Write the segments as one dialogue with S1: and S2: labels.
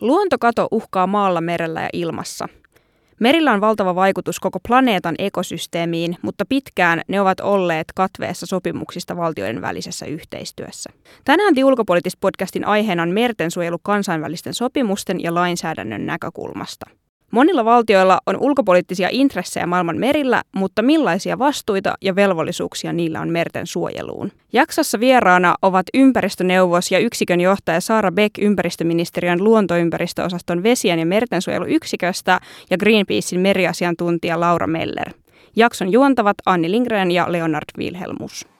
S1: Luontokato uhkaa maalla, merellä ja ilmassa. Merillä on valtava vaikutus koko planeetan ekosysteemiin, mutta pitkään ne ovat olleet katveessa sopimuksista valtioiden välisessä yhteistyössä. Tänään The podcastin aiheena on mertensuojelu kansainvälisten sopimusten ja lainsäädännön näkökulmasta. Monilla valtioilla on ulkopoliittisia intressejä maailman merillä, mutta millaisia vastuita ja velvollisuuksia niillä on merten suojeluun? Jaksossa vieraana ovat ympäristöneuvos ja yksikön johtaja Saara Beck ympäristöministeriön luontoympäristöosaston vesien ja mertensuojeluyksiköstä ja Greenpeacein meriasiantuntija Laura Meller. Jakson juontavat Anni Lindgren ja Leonard Wilhelmus.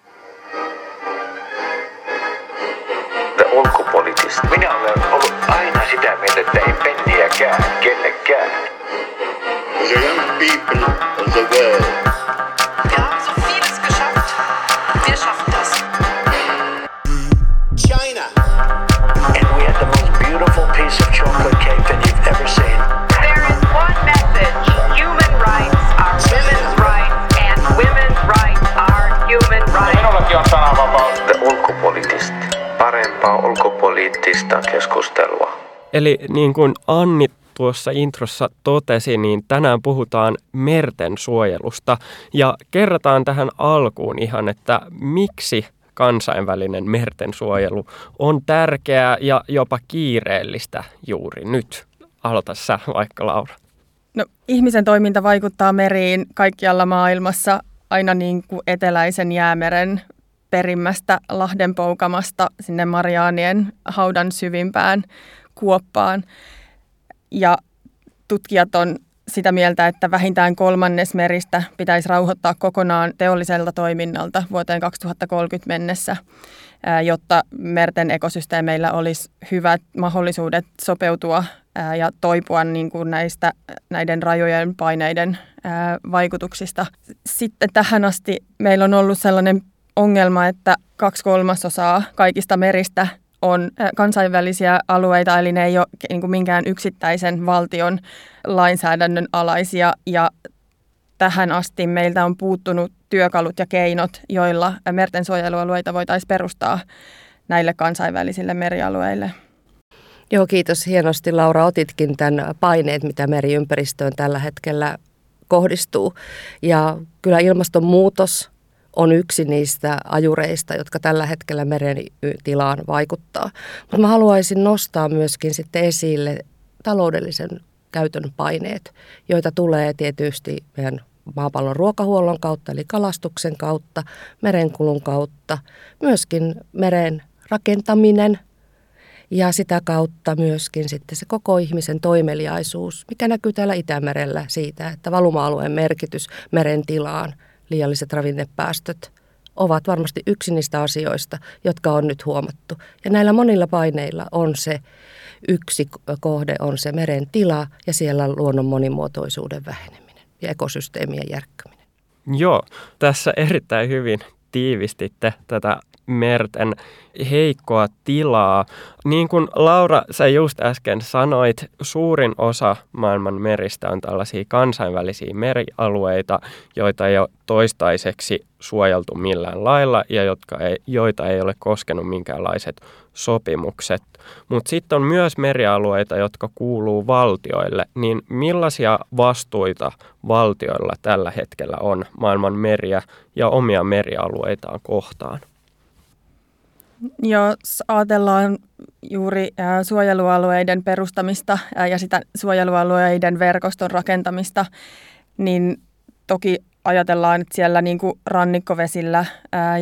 S2: The ulkopoliittista. Minä olen ollut aina sitä mieltä, että ei penniäkään kellekään.
S3: the young people of the world.
S4: Wir haben so vieles geschafft. Wir schaffen das.
S3: China.
S2: And we had the most beautiful piece of chocolate cake that you've ever seen.
S4: There is one message. Human rights are women's rights, and women's rights are human rights.
S5: Minullakin on sananvapaus.
S2: The ulkopoliittista. Parempaa ulkopoliittista keskustelua.
S6: Eli niin kuin Anni tuossa introssa totesi, niin tänään puhutaan merten suojelusta ja kerrataan tähän alkuun ihan, että miksi kansainvälinen merten suojelu on tärkeää ja jopa kiireellistä juuri nyt. Aloita sä vaikka Laura.
S7: No, ihmisen toiminta vaikuttaa meriin kaikkialla maailmassa aina niin kuin eteläisen jäämeren perimmästä Lahdenpoukamasta sinne Mariaanien haudan syvimpään kuoppaan. Ja tutkijat on sitä mieltä, että vähintään kolmannes meristä pitäisi rauhoittaa kokonaan teolliselta toiminnalta vuoteen 2030 mennessä, jotta merten ekosysteemeillä olisi hyvät mahdollisuudet sopeutua ja toipua niin kuin näistä näiden rajojen paineiden vaikutuksista. Sitten tähän asti meillä on ollut sellainen ongelma, että kaksi kolmasosaa kaikista meristä on kansainvälisiä alueita, eli ne ei ole niin kuin minkään yksittäisen valtion lainsäädännön alaisia. Ja tähän asti meiltä on puuttunut työkalut ja keinot, joilla merten suojelualueita voitaisiin perustaa näille kansainvälisille merialueille.
S8: Joo, kiitos hienosti Laura. Otitkin tämän paineet, mitä meriympäristöön tällä hetkellä kohdistuu. Ja kyllä ilmastonmuutos on yksi niistä ajureista, jotka tällä hetkellä meren tilaan vaikuttaa. Mutta mä haluaisin nostaa myöskin sitten esille taloudellisen käytön paineet, joita tulee tietysti meidän maapallon ruokahuollon kautta, eli kalastuksen kautta, merenkulun kautta, myöskin meren rakentaminen ja sitä kautta myöskin sitten se koko ihmisen toimeliaisuus, mikä näkyy täällä Itämerellä siitä, että valuma-alueen merkitys meren tilaan – liialliset ravinnepäästöt ovat varmasti yksi niistä asioista, jotka on nyt huomattu. Ja näillä monilla paineilla on se yksi kohde, on se meren tila ja siellä luonnon monimuotoisuuden väheneminen ja ekosysteemien järkkyminen.
S6: Joo, tässä erittäin hyvin tiivistitte tätä merten heikkoa tilaa. Niin kuin Laura, sä just äsken sanoit, suurin osa maailman meristä on tällaisia kansainvälisiä merialueita, joita ei ole toistaiseksi suojeltu millään lailla ja jotka ei, joita ei ole koskenut minkäänlaiset sopimukset. Mutta sitten on myös merialueita, jotka kuuluu valtioille. Niin millaisia vastuita valtioilla tällä hetkellä on maailman meriä ja omia merialueitaan kohtaan?
S7: Jos ajatellaan juuri suojelualueiden perustamista ja sitä suojelualueiden verkoston rakentamista, niin toki ajatellaan, että siellä niin kuin rannikkovesillä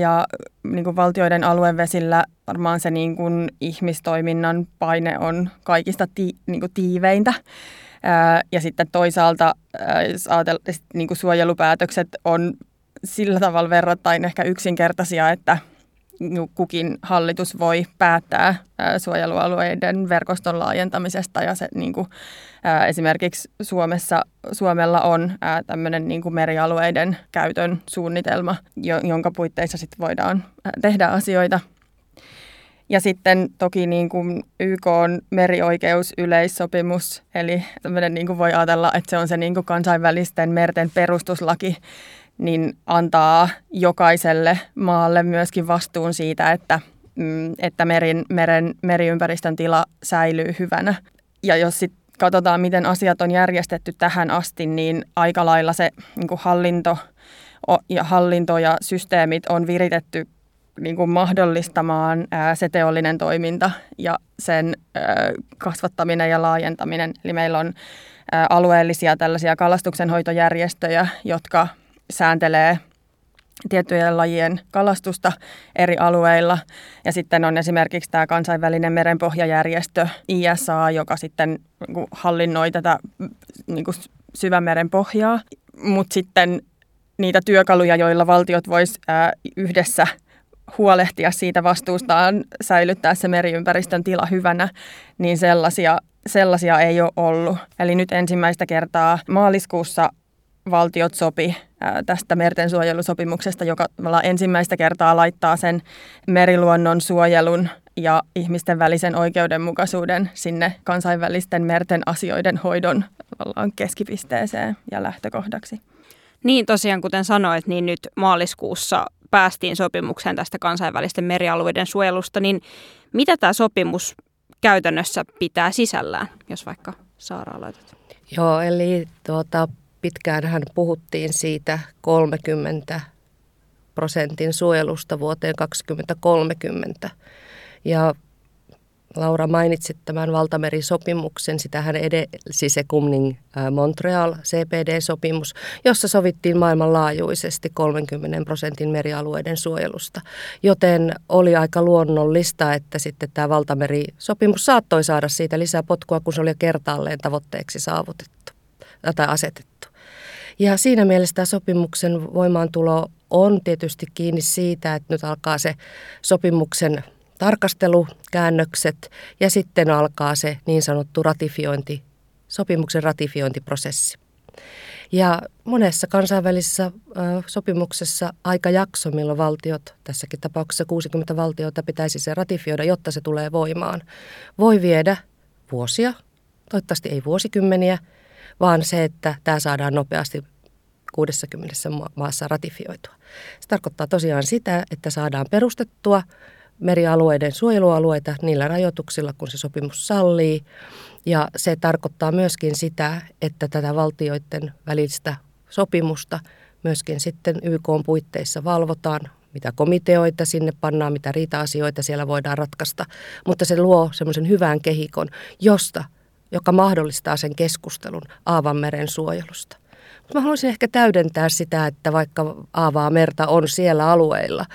S7: ja niin kuin valtioiden aluevesillä varmaan se niin kuin ihmistoiminnan paine on kaikista ti, niin kuin tiiveintä. Ja sitten toisaalta jos ajatellaan, niin kuin suojelupäätökset on sillä tavalla verrattain ehkä yksinkertaisia, että – kukin hallitus voi päättää suojelualueiden verkoston laajentamisesta ja se niin kuin, esimerkiksi Suomessa, Suomella on tämmöinen niin kuin merialueiden käytön suunnitelma, jonka puitteissa sitten voidaan tehdä asioita. Ja sitten toki niin kuin YK on merioikeusyleissopimus, eli tämmöinen niin kuin voi ajatella, että se on se niin kuin kansainvälisten merten perustuslaki, niin antaa jokaiselle maalle myöskin vastuun siitä, että, mm, että merin, meren, meriympäristön tila säilyy hyvänä. Ja jos sitten katsotaan, miten asiat on järjestetty tähän asti, niin aika lailla se niin kuin hallinto, ja hallinto ja systeemit on viritetty niin kuin mahdollistamaan ää, se teollinen toiminta ja sen ää, kasvattaminen ja laajentaminen. Eli meillä on ää, alueellisia tällaisia kalastuksenhoitojärjestöjä, jotka sääntelee tiettyjen lajien kalastusta eri alueilla. Ja sitten on esimerkiksi tämä kansainvälinen merenpohjajärjestö ISA, joka sitten niin hallinnoi tätä niin kuin syvämeren pohjaa. Mutta sitten niitä työkaluja, joilla valtiot vois yhdessä huolehtia siitä vastuustaan säilyttää se meriympäristön tila hyvänä, niin sellaisia, sellaisia ei ole ollut. Eli nyt ensimmäistä kertaa maaliskuussa valtiot sopi tästä merten suojelusopimuksesta, joka ensimmäistä kertaa laittaa sen meriluonnon suojelun ja ihmisten välisen oikeudenmukaisuuden sinne kansainvälisten merten asioiden hoidon keskipisteeseen ja lähtökohdaksi.
S1: Niin tosiaan, kuten sanoit, niin nyt maaliskuussa päästiin sopimukseen tästä kansainvälisten merialueiden suojelusta, niin mitä tämä sopimus käytännössä pitää sisällään, jos vaikka Saara aloitat?
S8: Joo, eli tuota, pitkäänhän puhuttiin siitä 30 prosentin suojelusta vuoteen 2030. Ja Laura mainitsit tämän valtamerisopimuksen, sitähän edelsi se Kumning Montreal CPD-sopimus, jossa sovittiin maailmanlaajuisesti 30 prosentin merialueiden suojelusta. Joten oli aika luonnollista, että sitten tämä valtamerisopimus saattoi saada siitä lisää potkua, kun se oli kertaalleen tavoitteeksi saavutettu tai asetettu. Ja siinä mielessä tämä sopimuksen voimaantulo on tietysti kiinni siitä, että nyt alkaa se sopimuksen tarkastelukäännökset ja sitten alkaa se niin sanottu ratifiointi, sopimuksen ratifiointiprosessi. Ja monessa kansainvälisessä sopimuksessa aikajakso, milloin valtiot, tässäkin tapauksessa 60 valtiota pitäisi se ratifioida, jotta se tulee voimaan, voi viedä vuosia, toivottavasti ei vuosikymmeniä, vaan se, että tämä saadaan nopeasti 60 maassa ratifioitua. Se tarkoittaa tosiaan sitä, että saadaan perustettua merialueiden suojelualueita niillä rajoituksilla, kun se sopimus sallii. Ja se tarkoittaa myöskin sitä, että tätä valtioiden välistä sopimusta myöskin sitten YK puitteissa valvotaan, mitä komiteoita sinne pannaan, mitä riita-asioita siellä voidaan ratkaista. Mutta se luo semmoisen hyvän kehikon, josta, joka mahdollistaa sen keskustelun Aavanmeren suojelusta. Mä haluaisin ehkä täydentää sitä, että vaikka aavaa merta on siellä alueilla,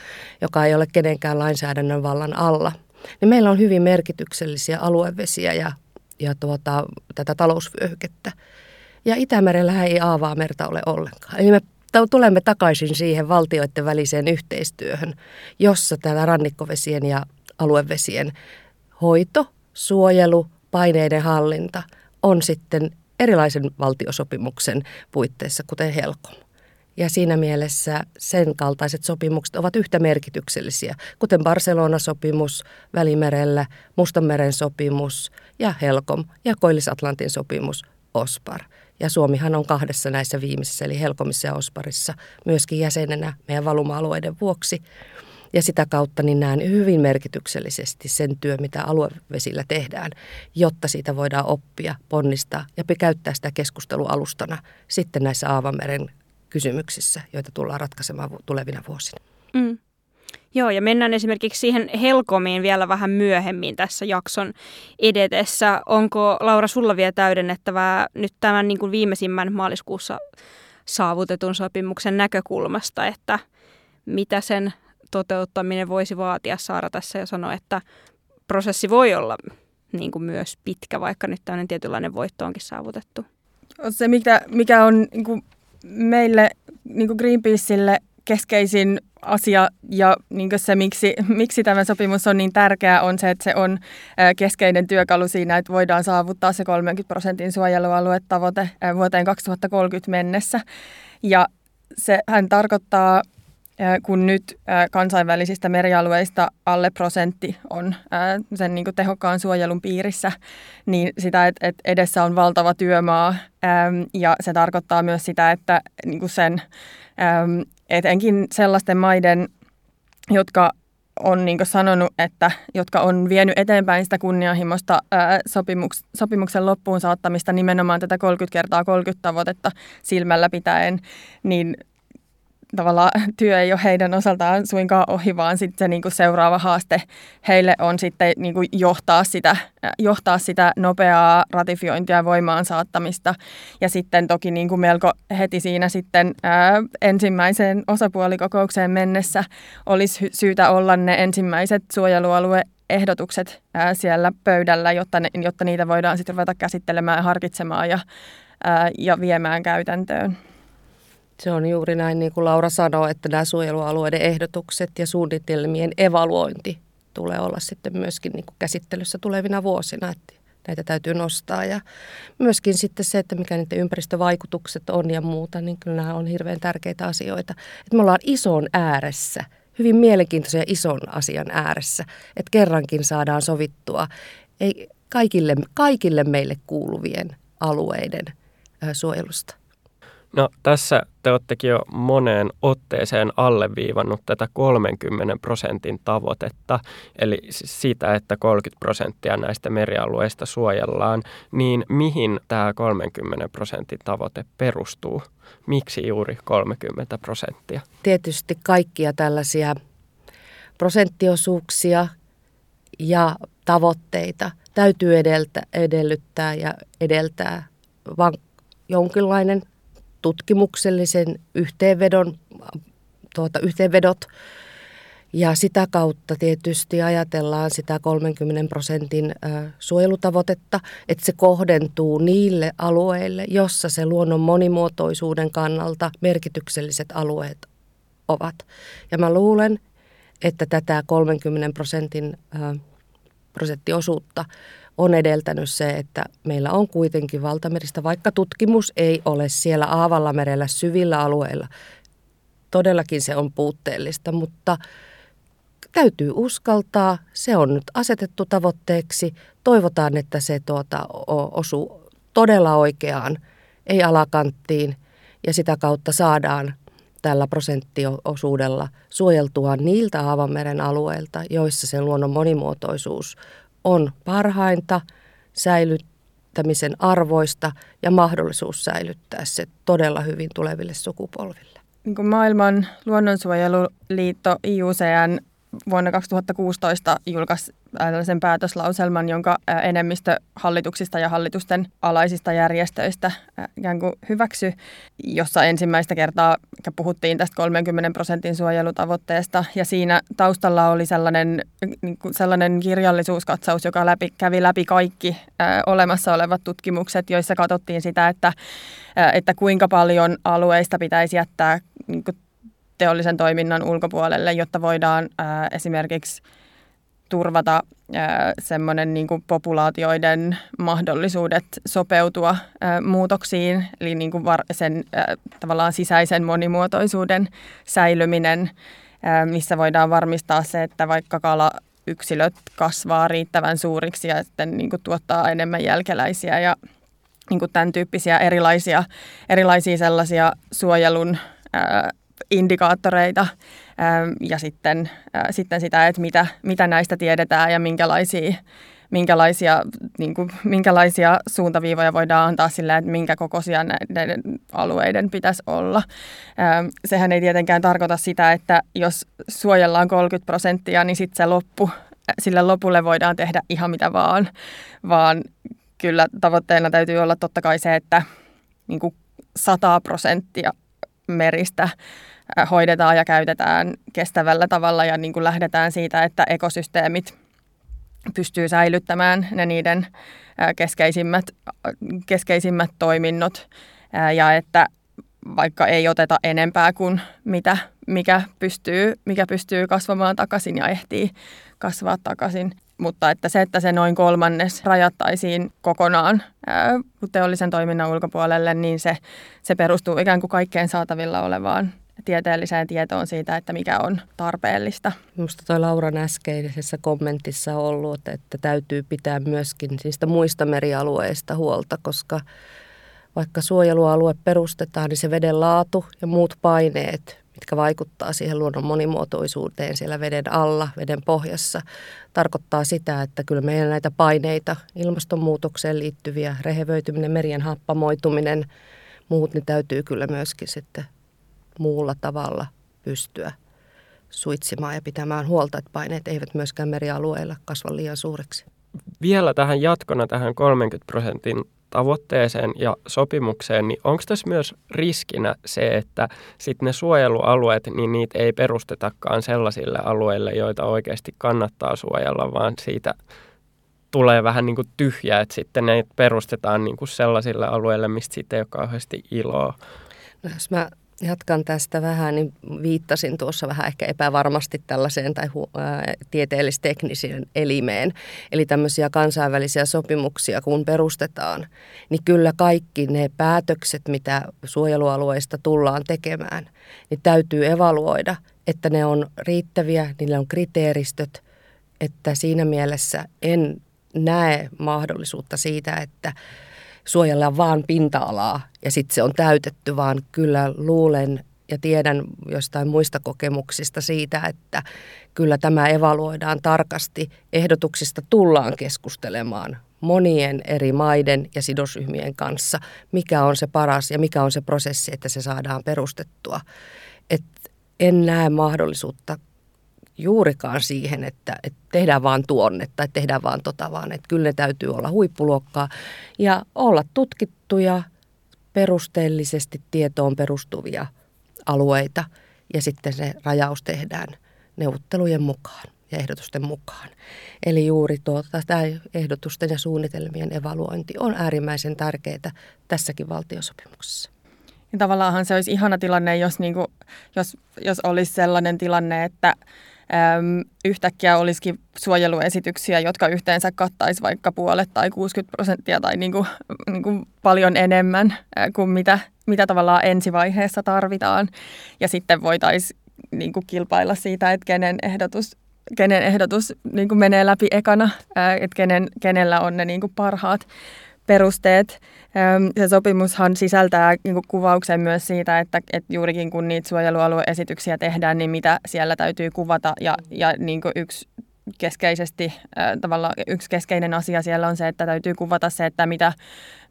S8: joka ei ole kenenkään lainsäädännön vallan alla, niin meillä on hyvin merkityksellisiä aluevesiä ja, ja tuota, tätä talousvyöhykettä. Ja Itämerellä ei aavaa merta ole ollenkaan. Eli me tulemme takaisin siihen valtioiden väliseen yhteistyöhön, jossa täällä rannikkovesien ja aluevesien hoito, suojelu, paineiden hallinta on sitten erilaisen valtiosopimuksen puitteissa, kuten Helcom. Ja siinä mielessä sen kaltaiset sopimukset ovat yhtä merkityksellisiä, kuten Barcelona-sopimus Välimerellä, Mustanmeren sopimus ja Helcom ja Koillis-Atlantin sopimus OSPAR. Ja Suomihan on kahdessa näissä viimeisissä, eli Helkomissa ja OSPARissa, myöskin jäsenenä meidän valuma-alueiden vuoksi. Ja sitä kautta niin näen hyvin merkityksellisesti sen työ, mitä aluevesillä tehdään, jotta siitä voidaan oppia, ponnistaa ja käyttää sitä keskustelualustana sitten näissä Aavameren kysymyksissä, joita tullaan ratkaisemaan tulevina vuosina. Mm.
S1: Joo, ja mennään esimerkiksi siihen Helkomiin vielä vähän myöhemmin tässä jakson edetessä. Onko Laura sulla vielä täydennettävää nyt tämän niin kuin viimeisimmän maaliskuussa saavutetun sopimuksen näkökulmasta, että mitä sen toteuttaminen voisi vaatia. Saara tässä ja sanoi, että prosessi voi olla niin kuin myös pitkä, vaikka nyt tämmöinen tietynlainen voitto onkin saavutettu.
S7: Se, mikä, mikä on niin kuin meille niin kuin Greenpeaceille keskeisin asia ja niin se, miksi, miksi tämä sopimus on niin tärkeä, on se, että se on keskeinen työkalu siinä, että voidaan saavuttaa se 30 prosentin suojelualuetavoite vuoteen 2030 mennessä. Ja sehän tarkoittaa kun nyt kansainvälisistä merialueista alle prosentti on sen niin tehokkaan suojelun piirissä, niin sitä, että edessä on valtava työmaa ja se tarkoittaa myös sitä, että niin sen etenkin sellaisten maiden, jotka on niin sanonut, että jotka on vienyt eteenpäin sitä kunnianhimoista sopimuks, sopimuksen loppuun saattamista nimenomaan tätä 30 kertaa 30 tavoitetta silmällä pitäen, niin tavallaan työ ei ole heidän osaltaan suinkaan ohi, vaan sitten se niin kuin seuraava haaste heille on sitten niin kuin johtaa, sitä, johtaa sitä nopeaa ratifiointia voimaan saattamista. Ja sitten toki niin kuin melko heti siinä sitten ää, ensimmäiseen osapuolikokoukseen mennessä olisi syytä olla ne ensimmäiset suojelualue ehdotukset ää, siellä pöydällä, jotta, ne, jotta niitä voidaan sitten ruveta käsittelemään harkitsemaan ja, ää, ja viemään käytäntöön.
S8: Se on juuri näin, niin kuin Laura sanoi, että nämä suojelualueiden ehdotukset ja suunnitelmien evaluointi tulee olla sitten myöskin niin kuin käsittelyssä tulevina vuosina, että näitä täytyy nostaa. Ja myöskin sitten se, että mikä niiden ympäristövaikutukset on ja muuta, niin kyllä nämä on hirveän tärkeitä asioita. Että me ollaan ison ääressä, hyvin mielenkiintoisen ja ison asian ääressä, että kerrankin saadaan sovittua ei, kaikille, kaikille meille kuuluvien alueiden suojelusta.
S6: No tässä te ottekin jo moneen otteeseen alleviivannut tätä 30 prosentin tavoitetta, eli sitä, että 30 prosenttia näistä merialueista suojellaan, niin mihin tämä 30 prosentin tavoite perustuu? Miksi juuri 30 prosenttia?
S8: Tietysti kaikkia tällaisia prosenttiosuuksia ja tavoitteita täytyy edeltä, edellyttää ja edeltää vaan jonkinlainen tutkimuksellisen yhteenvedon, tuota, yhteenvedot. Ja sitä kautta tietysti ajatellaan sitä 30 prosentin suojelutavoitetta, että se kohdentuu niille alueille, jossa se luonnon monimuotoisuuden kannalta merkitykselliset alueet ovat. Ja mä luulen, että tätä 30 prosentin prosenttiosuutta on edeltänyt se, että meillä on kuitenkin valtameristä, vaikka tutkimus ei ole siellä Aavalla merellä syvillä alueilla. Todellakin se on puutteellista, mutta täytyy uskaltaa. Se on nyt asetettu tavoitteeksi. Toivotaan, että se tuota, osuu todella oikeaan, ei alakanttiin, ja sitä kautta saadaan tällä prosenttiosuudella suojeltua niiltä Aavanmeren alueilta, joissa se luonnon monimuotoisuus on parhainta, säilyttämisen arvoista ja mahdollisuus säilyttää se todella hyvin tuleville sukupolville.
S7: Niin maailman luonnonsuojeluliitto IUCN vuonna 2016 julkaisi tällaisen päätöslauselman, jonka enemmistö hallituksista ja hallitusten alaisista järjestöistä ikään kuin hyväksy, jossa ensimmäistä kertaa puhuttiin tästä 30 prosentin suojelutavoitteesta. Ja siinä taustalla oli sellainen, niin kuin sellainen kirjallisuuskatsaus, joka läpi, kävi läpi kaikki olemassa olevat tutkimukset, joissa katsottiin sitä, että, että kuinka paljon alueista pitäisi jättää niin kuin teollisen toiminnan ulkopuolelle, jotta voidaan ää, esimerkiksi turvata semmoinen niin kuin populaatioiden mahdollisuudet sopeutua muutoksiin, eli niin kuin sen tavallaan sisäisen monimuotoisuuden säilyminen, missä voidaan varmistaa se, että vaikka kala yksilöt kasvaa riittävän suuriksi ja sitten niin kuin tuottaa enemmän jälkeläisiä ja niin kuin tämän tyyppisiä erilaisia, erilaisia sellaisia suojelun ää, indikaattoreita ja sitten, sitten sitä, että mitä, mitä näistä tiedetään ja minkälaisia, minkälaisia, niin kuin, minkälaisia suuntaviivoja voidaan antaa sillä, että minkä kokoisia näiden alueiden pitäisi olla. Sehän ei tietenkään tarkoita sitä, että jos suojellaan 30 prosenttia, niin sitten se loppu, sille lopulle voidaan tehdä ihan mitä vaan, vaan kyllä tavoitteena täytyy olla totta kai se, että niin kuin 100 prosenttia meristä hoidetaan ja käytetään kestävällä tavalla ja niin kuin lähdetään siitä, että ekosysteemit pystyy säilyttämään ne niiden keskeisimmät, keskeisimmät toiminnot ja että vaikka ei oteta enempää kuin mitä, mikä, pystyy, mikä pystyy kasvamaan takaisin ja ehtii kasvaa takaisin. Mutta että se, että se noin kolmannes rajattaisiin kokonaan teollisen toiminnan ulkopuolelle, niin se, se perustuu ikään kuin kaikkeen saatavilla olevaan tieteelliseen tietoon siitä, että mikä on tarpeellista.
S8: Minusta tuo Lauran äskeisessä kommentissa on ollut, että täytyy pitää myöskin niistä muista merialueista huolta, koska vaikka suojelualue perustetaan, niin se veden laatu ja muut paineet, mitkä vaikuttaa siihen luonnon monimuotoisuuteen siellä veden alla, veden pohjassa, tarkoittaa sitä, että kyllä meidän näitä paineita, ilmastonmuutokseen liittyviä, rehevöityminen, merien happamoituminen, muut, niin täytyy kyllä myöskin sitten muulla tavalla pystyä suitsimaan ja pitämään huolta, että paineet eivät myöskään merialueilla kasva liian suureksi.
S6: Vielä tähän jatkona tähän 30 prosentin tavoitteeseen ja sopimukseen, niin onko tässä myös riskinä se, että sitten ne suojelualueet, niin niitä ei perustetakaan sellaisille alueille, joita oikeasti kannattaa suojella, vaan siitä tulee vähän niin kuin tyhjää, että sitten ne perustetaan niin kuin sellaisille alueille, mistä siitä ei ole kauheasti iloa.
S8: No, jos mä Jatkan tästä vähän, niin viittasin tuossa vähän ehkä epävarmasti tällaiseen tai hu- ää, tieteellis-tekniseen elimeen. Eli tämmöisiä kansainvälisiä sopimuksia kun perustetaan, niin kyllä kaikki ne päätökset, mitä suojelualueista tullaan tekemään, niin täytyy evaluoida, että ne on riittäviä, niillä on kriteeristöt, että siinä mielessä en näe mahdollisuutta siitä, että suojella vaan pinta-alaa ja sitten se on täytetty, vaan kyllä luulen ja tiedän jostain muista kokemuksista siitä, että kyllä tämä evaluoidaan tarkasti. Ehdotuksista tullaan keskustelemaan monien eri maiden ja sidosryhmien kanssa, mikä on se paras ja mikä on se prosessi, että se saadaan perustettua. Et en näe mahdollisuutta juurikaan siihen, että, että tehdään vaan tuonne tai tehdään vaan tota vaan. Että kyllä ne täytyy olla huippuluokkaa ja olla tutkittuja, perusteellisesti tietoon perustuvia alueita ja sitten se rajaus tehdään neuvottelujen mukaan ja ehdotusten mukaan. Eli juuri tuota, tämä ehdotusten ja suunnitelmien evaluointi on äärimmäisen tärkeää tässäkin valtiosopimuksessa.
S7: Ja tavallaanhan se olisi ihana tilanne, jos, niin kuin, jos, jos olisi sellainen tilanne, että äm, yhtäkkiä olisikin suojeluesityksiä, jotka yhteensä kattaisi vaikka puolet tai 60 prosenttia tai niin kuin, niin kuin paljon enemmän kuin mitä, mitä tavallaan ensivaiheessa tarvitaan. Ja sitten voitaisiin niin kuin kilpailla siitä, että kenen ehdotus, kenen ehdotus niin kuin menee läpi ekana, että kenen, kenellä on ne niin kuin parhaat perusteet. Se sopimushan sisältää niin kuvauksen myös siitä, että, että juurikin kun niitä suojelualueesityksiä tehdään, niin mitä siellä täytyy kuvata. Ja, ja niin yksi keskeisesti, tavallaan yksi keskeinen asia siellä on se, että täytyy kuvata se, että mitä,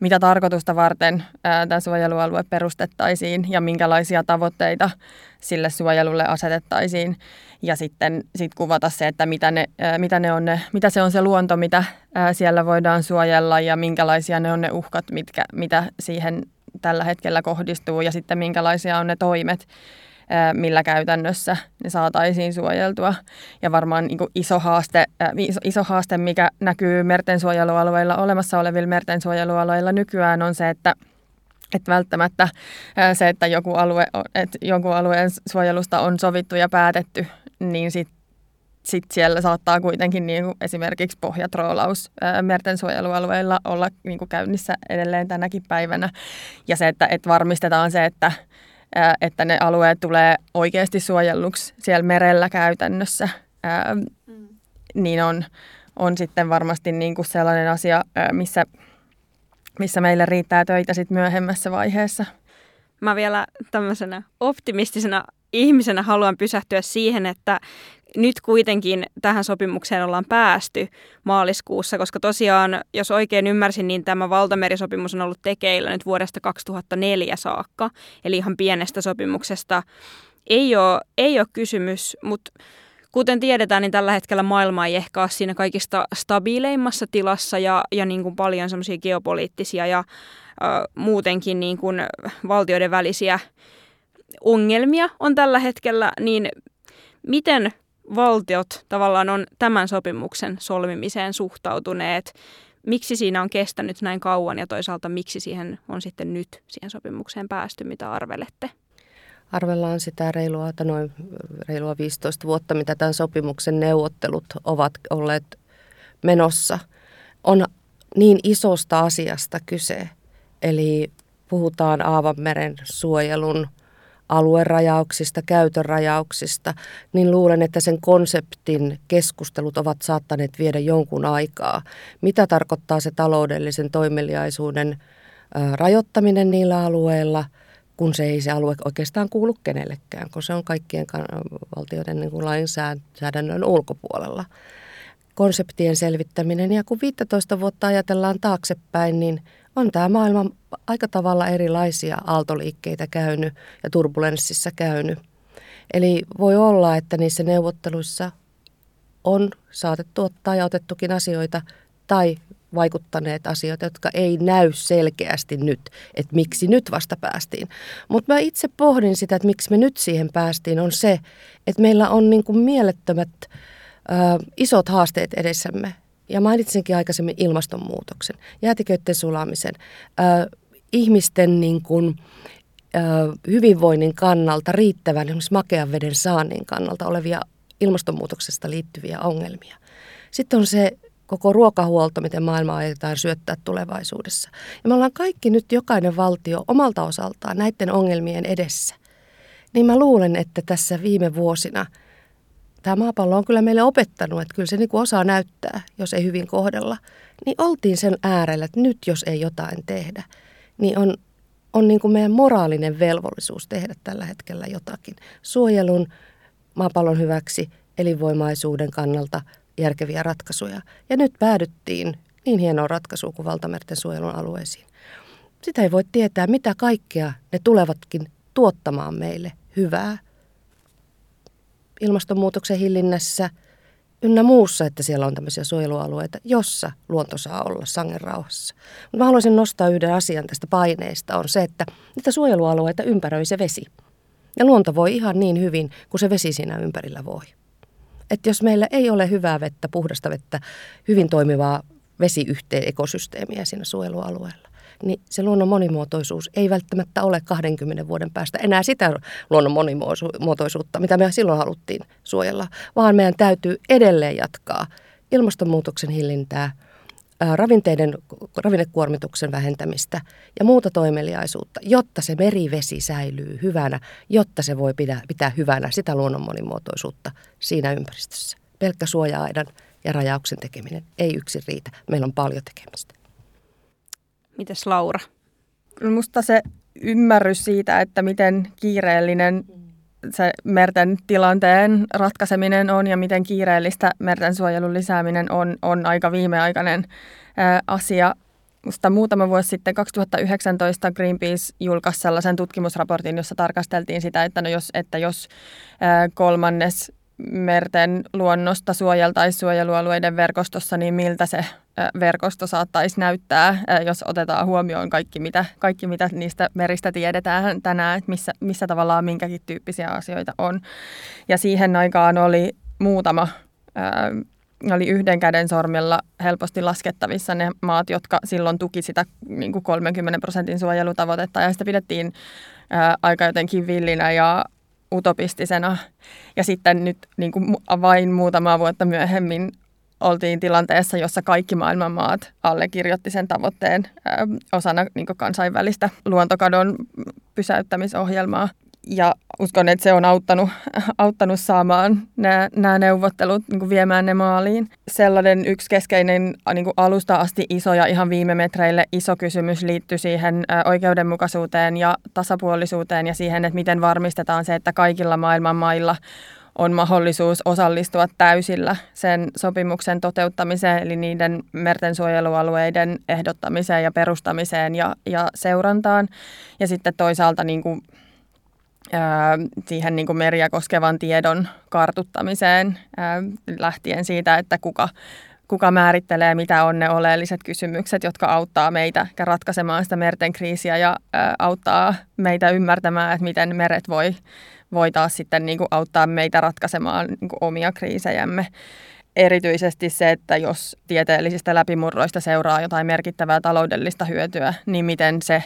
S7: mitä tarkoitusta varten tämä suojelualue perustettaisiin ja minkälaisia tavoitteita sille suojelulle asetettaisiin. Ja sitten sit kuvata se, että mitä, ne, mitä, ne on ne, mitä se on se luonto, mitä siellä voidaan suojella ja minkälaisia ne on ne uhkat, mitkä, mitä siihen tällä hetkellä kohdistuu ja sitten minkälaisia on ne toimet, millä käytännössä ne saataisiin suojeltua. Ja varmaan niin iso, haaste, iso, iso haaste, mikä näkyy mertensuojelualueilla, olemassa olevilla mertensuojelualueilla nykyään on se, että että välttämättä se, että joku alue, että jonkun alueen suojelusta on sovittu ja päätetty, niin sitten sit siellä saattaa kuitenkin niin kuin esimerkiksi pohjatroolaus merten suojelualueilla olla niin kuin käynnissä edelleen tänäkin päivänä. Ja se, että, että varmistetaan se, että, että ne alueet tulee oikeasti suojelluksi siellä merellä käytännössä, mm. niin on, on sitten varmasti niin kuin sellainen asia, missä, missä meille riittää töitä sitten myöhemmässä vaiheessa.
S1: Mä vielä tämmöisenä optimistisena ihmisenä haluan pysähtyä siihen, että nyt kuitenkin tähän sopimukseen ollaan päästy maaliskuussa, koska tosiaan, jos oikein ymmärsin, niin tämä valtamerisopimus on ollut tekeillä nyt vuodesta 2004 saakka, eli ihan pienestä sopimuksesta. Ei ole, ei ole kysymys, mutta kuten tiedetään, niin tällä hetkellä maailma ei ehkä ole siinä kaikista stabiileimmassa tilassa ja, ja niin kuin paljon semmoisia geopoliittisia ja ö, muutenkin niin kuin valtioiden välisiä ongelmia on tällä hetkellä, niin miten valtiot tavallaan on tämän sopimuksen solmimiseen suhtautuneet? Miksi siinä on kestänyt näin kauan ja toisaalta miksi siihen on sitten nyt siihen sopimukseen päästy, mitä arvelette?
S8: Arvellaan sitä reilua, että noin reilua 15 vuotta, mitä tämän sopimuksen neuvottelut ovat olleet menossa. On niin isosta asiasta kyse, eli puhutaan Aavanmeren suojelun aluerajauksista, käytörajauksista, niin luulen, että sen konseptin keskustelut ovat saattaneet viedä jonkun aikaa. Mitä tarkoittaa se taloudellisen toimeliaisuuden rajoittaminen niillä alueilla? kun se ei se alue oikeastaan kuulu kenellekään, kun se on kaikkien valtioiden niin kuin lainsäädännön ulkopuolella. Konseptien selvittäminen ja kun 15 vuotta ajatellaan taaksepäin, niin on tämä maailma aika tavalla erilaisia aaltoliikkeitä käynyt ja turbulenssissa käynyt. Eli voi olla, että niissä neuvotteluissa on saatettu ottaa ja otettukin asioita tai vaikuttaneet asioita, jotka ei näy selkeästi nyt, että miksi nyt vasta päästiin. Mutta mä itse pohdin sitä, että miksi me nyt siihen päästiin, on se, että meillä on niin kuin mielettömät ö, isot haasteet edessämme. Ja mainitsinkin aikaisemmin ilmastonmuutoksen, jäätiköiden sulamisen, ö, ihmisten niin kuin, ö, hyvinvoinnin kannalta riittävän esimerkiksi makean veden saannin kannalta olevia ilmastonmuutoksesta liittyviä ongelmia. Sitten on se koko ruokahuolto, miten maailma aiotaan syöttää tulevaisuudessa. Ja me ollaan kaikki nyt jokainen valtio omalta osaltaan näiden ongelmien edessä. Niin mä luulen, että tässä viime vuosina tämä maapallo on kyllä meille opettanut, että kyllä se niin kuin osaa näyttää, jos ei hyvin kohdella. Niin oltiin sen äärellä, että nyt jos ei jotain tehdä, niin on, on niin kuin meidän moraalinen velvollisuus tehdä tällä hetkellä jotakin. Suojelun, maapallon hyväksi, elinvoimaisuuden kannalta – järkeviä ratkaisuja. Ja nyt päädyttiin niin hienoa ratkaisua kuin valtamerten suojelun alueisiin. Sitä ei voi tietää, mitä kaikkea ne tulevatkin tuottamaan meille hyvää. Ilmastonmuutoksen hillinnässä ynnä muussa, että siellä on tämmöisiä suojelualueita, jossa luonto saa olla sangen rauhassa. Mutta mä haluaisin nostaa yhden asian tästä paineesta, on se, että niitä suojelualueita ympäröi se vesi. Ja luonto voi ihan niin hyvin kuin se vesi siinä ympärillä voi. Että jos meillä ei ole hyvää vettä, puhdasta vettä, hyvin toimivaa vesiyhteen ekosysteemiä siinä suojelualueella, niin se luonnon monimuotoisuus ei välttämättä ole 20 vuoden päästä enää sitä luonnon monimuotoisuutta, mitä me silloin haluttiin suojella, vaan meidän täytyy edelleen jatkaa ilmastonmuutoksen hillintää – ravinteiden, ravinnekuormituksen vähentämistä ja muuta toimeliaisuutta, jotta se merivesi säilyy hyvänä, jotta se voi pitää, pitää hyvänä sitä luonnon monimuotoisuutta siinä ympäristössä. Pelkkä suoja-aidan ja rajauksen tekeminen ei yksin riitä. Meillä on paljon tekemistä.
S1: Mites Laura?
S7: Minusta se ymmärrys siitä, että miten kiireellinen se merten tilanteen ratkaiseminen on ja miten kiireellistä merten suojelun lisääminen on, on aika viimeaikainen ää, asia. Musta muutama vuosi sitten, 2019, Greenpeace julkaisi sellaisen tutkimusraportin, jossa tarkasteltiin sitä, että, no jos, että jos kolmannes merten luonnosta suojeltaisiin suojelualueiden verkostossa, niin miltä se verkosto saattaisi näyttää, jos otetaan huomioon kaikki, mitä, kaikki, mitä niistä meristä tiedetään tänään, että missä, missä tavallaan minkäkin tyyppisiä asioita on. Ja siihen aikaan oli muutama oli yhden käden sormella helposti laskettavissa ne maat, jotka silloin tuki sitä niin kuin 30 prosentin suojelutavoitetta ja sitä pidettiin aika jotenkin villinä ja utopistisena. Ja sitten nyt niin kuin vain muutama vuotta myöhemmin oltiin tilanteessa, jossa kaikki maailman maat allekirjoitti sen tavoitteen ää, osana niin kansainvälistä luontokadon pysäyttämisohjelmaa ja uskon, että se on auttanut, auttanut saamaan nämä, nämä neuvottelut niin kuin viemään ne maaliin. Sellainen yksi keskeinen niin kuin alusta asti iso ja ihan viime metreille iso kysymys liittyy siihen oikeudenmukaisuuteen ja tasapuolisuuteen ja siihen, että miten varmistetaan se, että kaikilla maailman mailla on mahdollisuus osallistua täysillä sen sopimuksen toteuttamiseen, eli niiden merten suojelualueiden ehdottamiseen ja perustamiseen ja, ja seurantaan. Ja sitten toisaalta niin kuin siihen niin kuin meriä koskevan tiedon kartuttamiseen lähtien siitä, että kuka, kuka määrittelee, mitä on ne oleelliset kysymykset, jotka auttaa meitä ratkaisemaan sitä merten kriisiä ja auttaa meitä ymmärtämään, että miten meret voi, voi taas sitten niin kuin auttaa meitä ratkaisemaan niin kuin omia kriisejämme. Erityisesti se, että jos tieteellisistä läpimurroista seuraa jotain merkittävää taloudellista hyötyä, niin miten se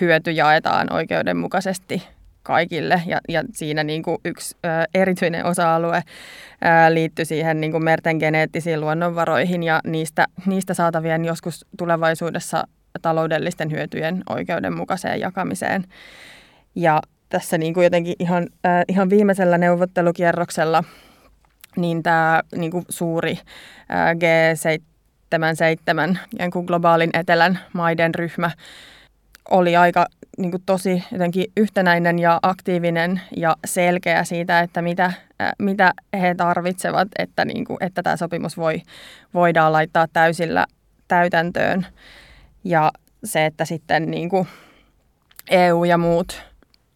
S7: hyöty jaetaan oikeudenmukaisesti kaikille. Ja, ja siinä niin kuin yksi ö, erityinen osa-alue ö, liittyy siihen niin kuin merten geneettisiin luonnonvaroihin ja niistä, niistä saatavien joskus tulevaisuudessa taloudellisten hyötyjen oikeudenmukaiseen jakamiseen. Ja tässä niin kuin jotenkin ihan, äh, ihan viimeisellä neuvottelukierroksella niin tämä niin kuin suuri äh, G77, niin kuin globaalin etelän maiden ryhmä, oli aika niin kuin tosi jotenkin yhtenäinen ja aktiivinen ja selkeä siitä, että mitä, mitä he tarvitsevat, että, niin kuin, että tämä sopimus voi, voidaan laittaa täysillä täytäntöön. Ja se, että sitten niin kuin EU ja muut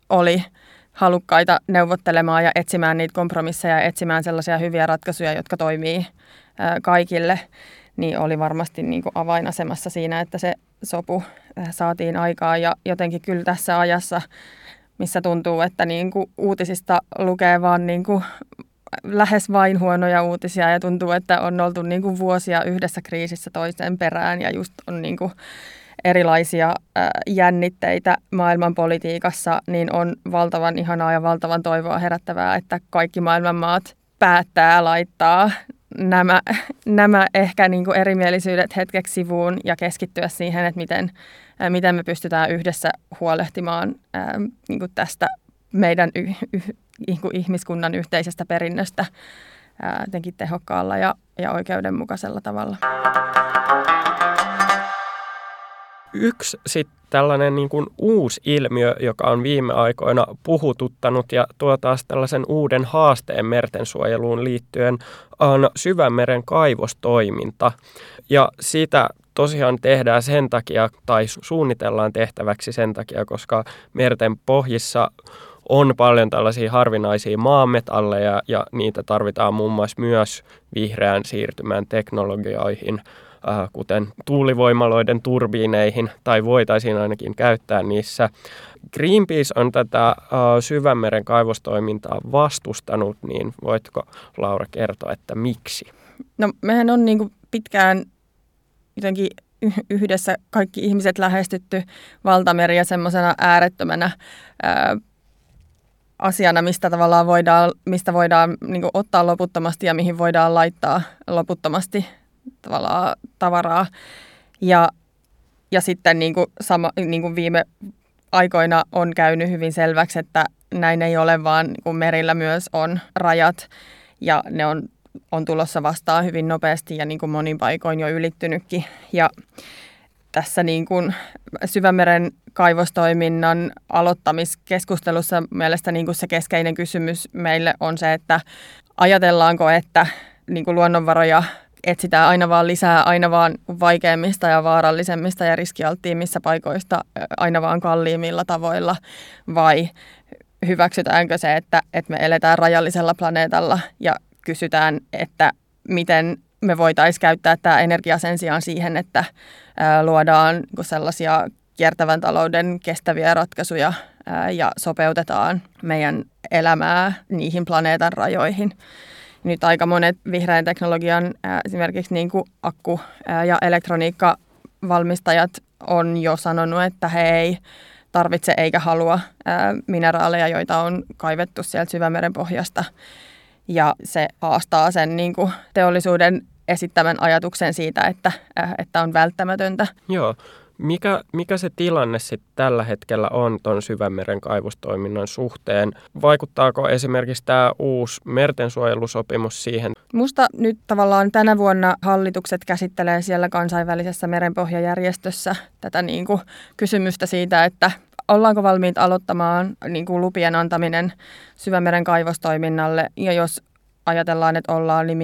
S7: oli halukkaita neuvottelemaan ja etsimään niitä kompromisseja ja etsimään sellaisia hyviä ratkaisuja, jotka toimii kaikille, niin oli varmasti niin kuin avainasemassa siinä, että se sopu saatiin aikaan. Ja jotenkin kyllä tässä ajassa, missä tuntuu, että niin kuin uutisista lukee vaan niin kuin lähes vain huonoja uutisia ja tuntuu, että on oltu niin kuin vuosia yhdessä kriisissä toisen perään ja just on niin kuin erilaisia jännitteitä maailmanpolitiikassa, niin on valtavan ihanaa ja valtavan toivoa herättävää, että kaikki maailman maat päättää laittaa nämä, nämä ehkä niin kuin erimielisyydet hetkeksi sivuun ja keskittyä siihen, että miten, miten me pystytään yhdessä huolehtimaan niin kuin tästä meidän y, y, niin kuin ihmiskunnan yhteisestä perinnöstä jotenkin tehokkaalla ja, ja oikeudenmukaisella tavalla.
S6: Yksi sitten tällainen niin kuin uusi ilmiö, joka on viime aikoina puhututtanut ja tuo taas tällaisen uuden haasteen mertensuojeluun liittyen, on syvämeren kaivostoiminta. Ja sitä tosiaan tehdään sen takia, tai suunnitellaan tehtäväksi sen takia, koska merten pohjissa on paljon tällaisia harvinaisia maametalleja ja niitä tarvitaan muun muassa myös vihreän siirtymän teknologioihin – kuten tuulivoimaloiden turbiineihin, tai voitaisiin ainakin käyttää niissä. Greenpeace on tätä äh, syvämeren kaivostoimintaa vastustanut, niin voitko Laura kertoa, että miksi?
S7: No mehän on niin kuin pitkään jotenkin yhdessä kaikki ihmiset lähestytty valtameriä semmoisena äärettömänä ää, asiana, mistä tavallaan voidaan, mistä voidaan niin ottaa loputtomasti ja mihin voidaan laittaa loputtomasti tavallaan tavaraa. Ja, ja sitten niin kuin sama, niin kuin viime aikoina on käynyt hyvin selväksi, että näin ei ole, vaan niin kuin merillä myös on rajat ja ne on, on tulossa vastaan hyvin nopeasti ja niin kuin monin paikoin jo ylittynytkin. Ja tässä niin kuin syvämeren kaivostoiminnan aloittamiskeskustelussa mielestäni niin se keskeinen kysymys meille on se, että ajatellaanko, että niin kuin luonnonvaroja etsitään aina vaan lisää, aina vaan vaikeimmista ja vaarallisemmista ja riskialttiimmissa paikoista, aina vaan kalliimmilla tavoilla, vai hyväksytäänkö se, että, että me eletään rajallisella planeetalla ja kysytään, että miten me voitaisiin käyttää tämä energia sen sijaan siihen, että luodaan sellaisia kiertävän talouden kestäviä ratkaisuja ja sopeutetaan meidän elämää niihin planeetan rajoihin nyt aika monet vihreän teknologian esimerkiksi niin kuin akku- ja elektroniikkavalmistajat on jo sanonut, että he ei tarvitse eikä halua mineraaleja, joita on kaivettu sieltä syvämeren pohjasta. Ja se haastaa sen niin kuin teollisuuden esittämän ajatuksen siitä, että, että on välttämätöntä.
S6: Joo, mikä, mikä se tilanne sitten tällä hetkellä on tuon syvämeren kaivostoiminnan suhteen? Vaikuttaako esimerkiksi tämä uusi mertensuojelusopimus siihen?
S7: Musta nyt tavallaan tänä vuonna hallitukset käsittelee siellä kansainvälisessä merenpohjajärjestössä tätä niin kuin kysymystä siitä, että ollaanko valmiit aloittamaan niin kuin lupien antaminen syvämeren kaivostoiminnalle ja jos ajatellaan, että ollaan, niin